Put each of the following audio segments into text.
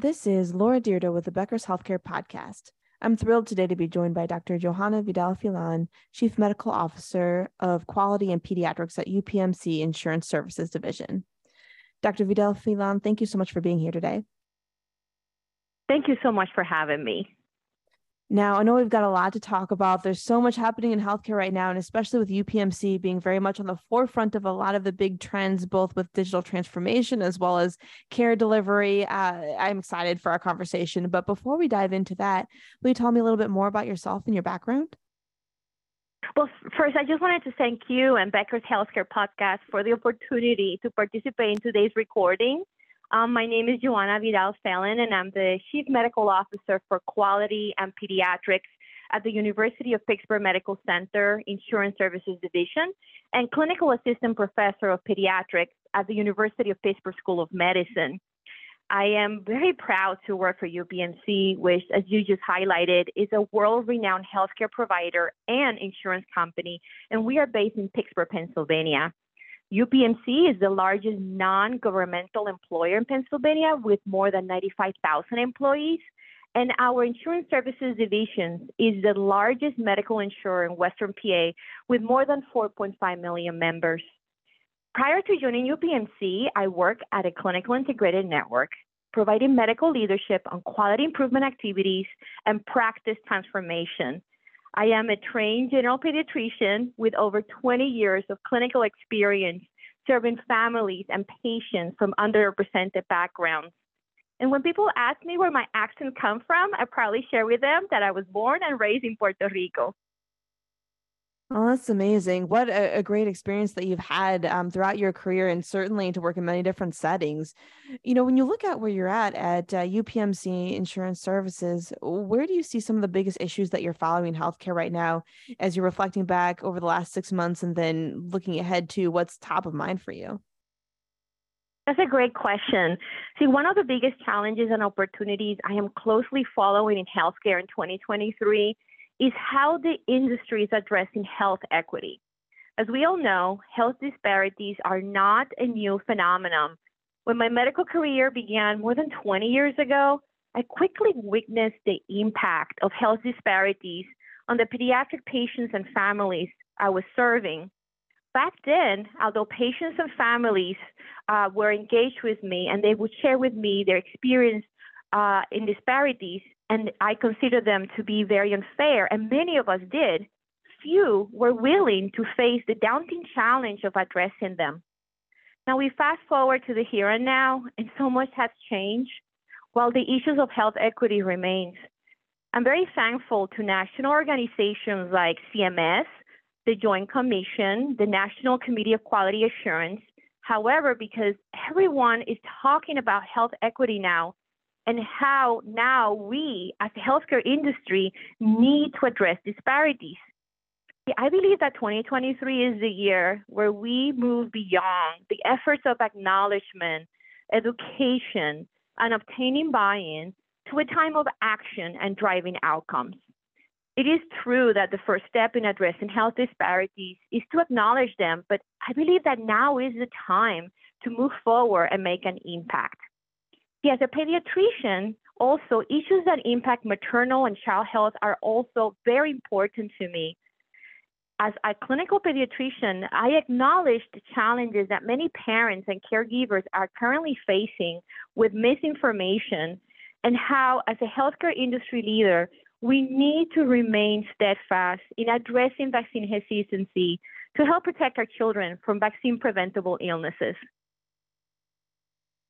This is Laura Dyrda with the Becker's Healthcare Podcast. I'm thrilled today to be joined by Dr. Johanna Vidal Phelan, Chief Medical Officer of Quality and Pediatrics at UPMC Insurance Services Division. Dr. Vidal Phelan, thank you so much for being here today. Thank you so much for having me. Now, I know we've got a lot to talk about. There's so much happening in healthcare right now, and especially with UPMC being very much on the forefront of a lot of the big trends, both with digital transformation as well as care delivery. Uh, I'm excited for our conversation. But before we dive into that, will you tell me a little bit more about yourself and your background? Well, first, I just wanted to thank you and Becker's Healthcare Podcast for the opportunity to participate in today's recording. Um, my name is Johanna Vidal Phelan, and I'm the Chief Medical Officer for Quality and Pediatrics at the University of Pittsburgh Medical Center Insurance Services Division and Clinical Assistant Professor of Pediatrics at the University of Pittsburgh School of Medicine. I am very proud to work for UPMC, which, as you just highlighted, is a world renowned healthcare provider and insurance company, and we are based in Pittsburgh, Pennsylvania. UPMC is the largest non governmental employer in Pennsylvania with more than 95,000 employees. And our insurance services division is the largest medical insurer in Western PA with more than 4.5 million members. Prior to joining UPMC, I worked at a clinical integrated network, providing medical leadership on quality improvement activities and practice transformation. I am a trained general pediatrician with over 20 years of clinical experience serving families and patients from underrepresented backgrounds. And when people ask me where my accent comes from, I proudly share with them that I was born and raised in Puerto Rico. Oh, that's amazing. What a, a great experience that you've had um, throughout your career and certainly to work in many different settings. You know, when you look at where you're at at uh, UPMC Insurance Services, where do you see some of the biggest issues that you're following in healthcare right now as you're reflecting back over the last six months and then looking ahead to what's top of mind for you? That's a great question. See, one of the biggest challenges and opportunities I am closely following in healthcare in 2023 is how the industry is addressing health equity. As we all know, health disparities are not a new phenomenon. When my medical career began more than 20 years ago, I quickly witnessed the impact of health disparities on the pediatric patients and families I was serving. Back then, although patients and families uh, were engaged with me and they would share with me their experience uh, in disparities, and I consider them to be very unfair, and many of us did, few were willing to face the daunting challenge of addressing them. Now we fast forward to the here and now, and so much has changed, while the issues of health equity remains. I'm very thankful to national organizations like CMS, the Joint Commission, the National Committee of Quality Assurance. However, because everyone is talking about health equity now, and how now we, as the healthcare industry, need to address disparities. I believe that 2023 is the year where we move beyond the efforts of acknowledgement, education, and obtaining buy in to a time of action and driving outcomes. It is true that the first step in addressing health disparities is to acknowledge them, but I believe that now is the time to move forward and make an impact. As a pediatrician, also issues that impact maternal and child health are also very important to me. As a clinical pediatrician, I acknowledge the challenges that many parents and caregivers are currently facing with misinformation and how, as a healthcare industry leader, we need to remain steadfast in addressing vaccine hesitancy to help protect our children from vaccine preventable illnesses.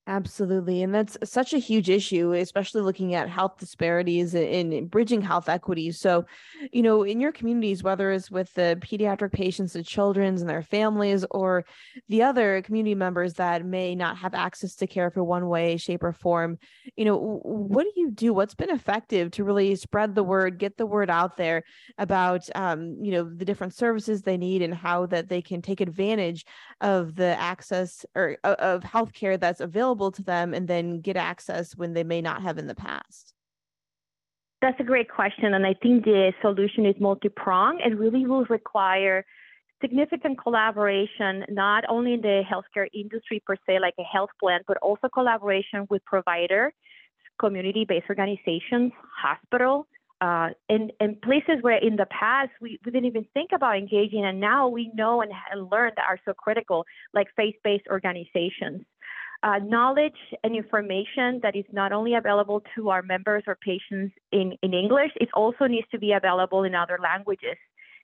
Absolutely. And that's such a huge issue, especially looking at health disparities and bridging health equities. So, you know, in your communities, whether it's with the pediatric patients, the children's and their families, or the other community members that may not have access to care for one way, shape, or form, you know, what do you do? What's been effective to really spread the word, get the word out there about, um, you know, the different services they need and how that they can take advantage of the access or of healthcare that's available available to them and then get access when they may not have in the past? That's a great question. And I think the solution is multi pronged. It really will require significant collaboration, not only in the healthcare industry per se, like a health plan, but also collaboration with provider, community based organizations, hospital, uh, and, and places where in the past we, we didn't even think about engaging, and now we know and, and learn that are so critical, like faith based organizations uh, knowledge and information that is not only available to our members or patients in, in English, it also needs to be available in other languages.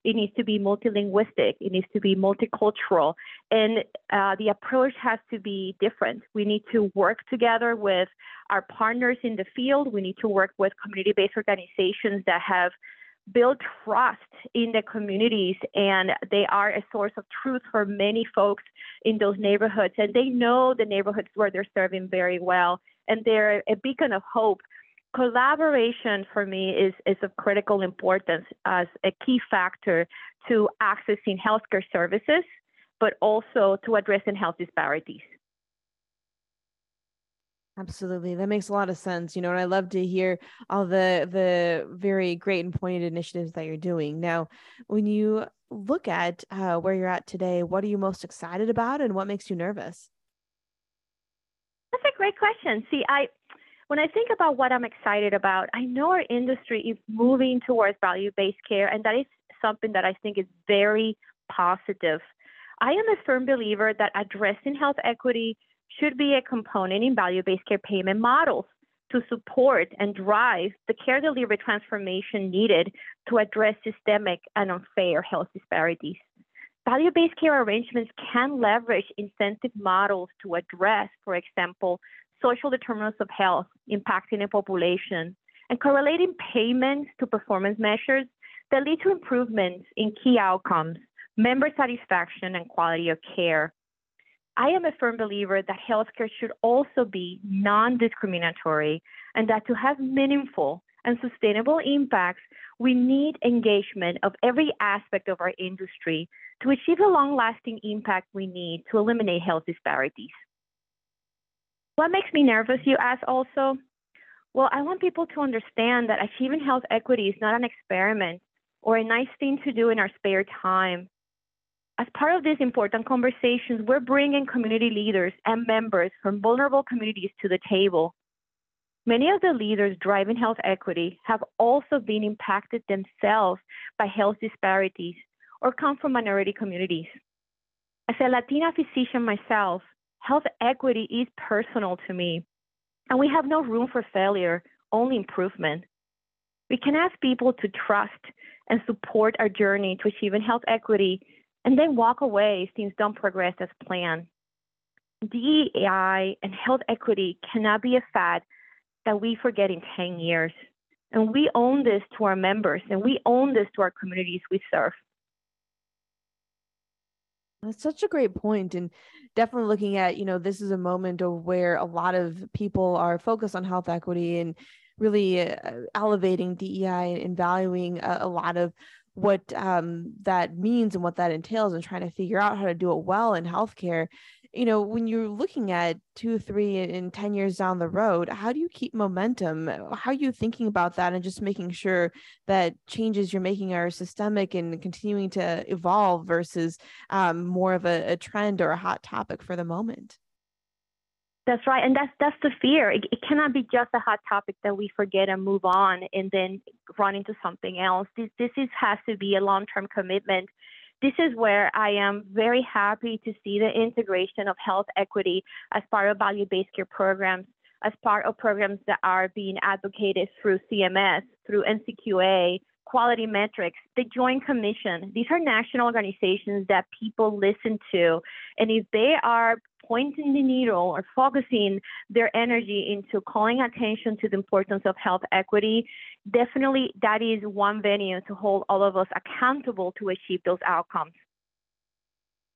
It needs to be multilinguistic. It needs to be multicultural. And uh, the approach has to be different. We need to work together with our partners in the field. We need to work with community based organizations that have build trust in the communities and they are a source of truth for many folks in those neighborhoods. And they know the neighborhoods where they're serving very well and they're a beacon of hope. Collaboration for me is, is of critical importance as a key factor to accessing healthcare services but also to addressing health disparities Absolutely. That makes a lot of sense. You know, and I love to hear all the the very great and pointed initiatives that you're doing. Now, when you look at uh, where you're at today, what are you most excited about and what makes you nervous? That's a great question. See, I when I think about what I'm excited about, I know our industry is moving towards value-based care and that is something that I think is very positive. I am a firm believer that addressing health equity should be a component in value based care payment models to support and drive the care delivery transformation needed to address systemic and unfair health disparities. Value based care arrangements can leverage incentive models to address, for example, social determinants of health impacting a population and correlating payments to performance measures that lead to improvements in key outcomes, member satisfaction, and quality of care. I am a firm believer that healthcare should also be non discriminatory and that to have meaningful and sustainable impacts, we need engagement of every aspect of our industry to achieve the long lasting impact we need to eliminate health disparities. What makes me nervous, you ask also? Well, I want people to understand that achieving health equity is not an experiment or a nice thing to do in our spare time as part of these important conversations, we're bringing community leaders and members from vulnerable communities to the table. Many of the leaders driving health equity have also been impacted themselves by health disparities or come from minority communities. As a Latina physician myself, health equity is personal to me, and we have no room for failure, only improvement. We can ask people to trust and support our journey to achieving health equity and then walk away if things don't progress as planned. DEI and health equity cannot be a fad that we forget in 10 years. And we own this to our members and we own this to our communities we serve. That's such a great point, and definitely looking at you know this is a moment of where a lot of people are focused on health equity and really uh, elevating DEI and valuing a, a lot of what um, that means and what that entails and trying to figure out how to do it well in healthcare. You know when you're looking at two three and 10 years down the road how do you keep momentum? How are you thinking about that and just making sure that changes you're making are systemic and continuing to evolve versus um, more of a, a trend or a hot topic for the moment that's right, and that's that's the fear. It, it, cannot be just a hot topic that we forget and move on, and then run into something else. This this is has to be a long term commitment. This is where I am very happy to see the integration of health equity as part of value based care programs, as part of programs that are being advocated through CMS, through NCQA, Quality Metrics, the Joint Commission. These are national organizations that people listen to. And if they are pointing the needle or focusing their energy into calling attention to the importance of health equity, definitely that is one venue to hold all of us accountable to achieve those outcomes.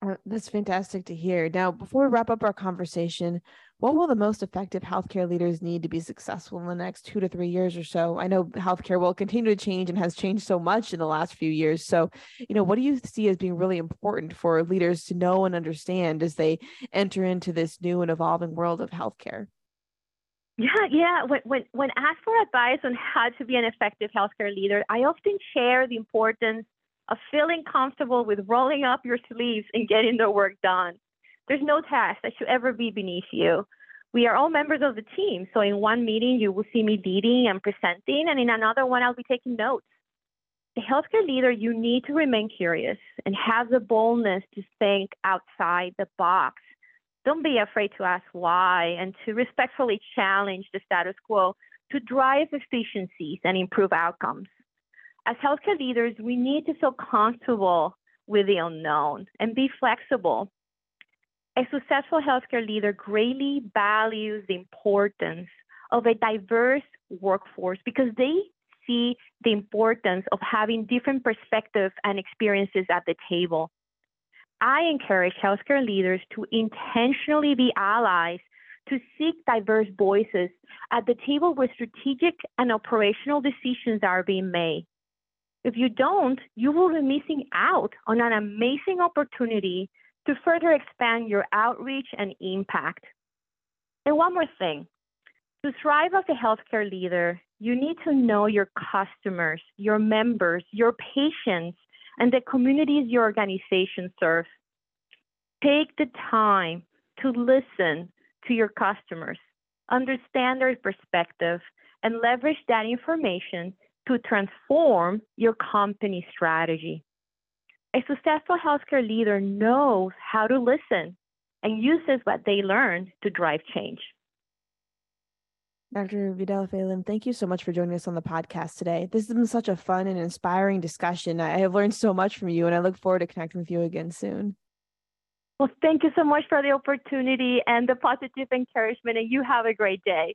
Uh, that's fantastic to hear. Now, before we wrap up our conversation, what will the most effective healthcare leaders need to be successful in the next two to three years or so? I know healthcare will continue to change and has changed so much in the last few years. So, you know, what do you see as being really important for leaders to know and understand as they enter into this new and evolving world of healthcare? Yeah, yeah. When, when, when asked for advice on how to be an effective healthcare leader, I often share the importance of feeling comfortable with rolling up your sleeves and getting the work done. There's no task that should ever be beneath you. We are all members of the team. So in one meeting, you will see me leading and presenting, and in another one, I'll be taking notes. The healthcare leader, you need to remain curious and have the boldness to think outside the box. Don't be afraid to ask why and to respectfully challenge the status quo to drive efficiencies and improve outcomes as healthcare leaders, we need to feel comfortable with the unknown and be flexible. A successful healthcare leader greatly values the importance of a diverse workforce because they see the importance of having different perspectives and experiences at the table. I encourage healthcare leaders to intentionally be allies to seek diverse voices at the table where strategic and operational decisions are being made. If you don't, you will be missing out on an amazing opportunity to further expand your outreach and impact. And one more thing to thrive as a healthcare leader, you need to know your customers, your members, your patients, and the communities your organization serves. Take the time to listen to your customers, understand their perspective, and leverage that information to transform your company strategy. A successful healthcare leader knows how to listen and uses what they learn to drive change. Dr. Vidal Phelan, thank you so much for joining us on the podcast today. This has been such a fun and inspiring discussion. I have learned so much from you, and I look forward to connecting with you again soon. Well, thank you so much for the opportunity and the positive encouragement, and you have a great day.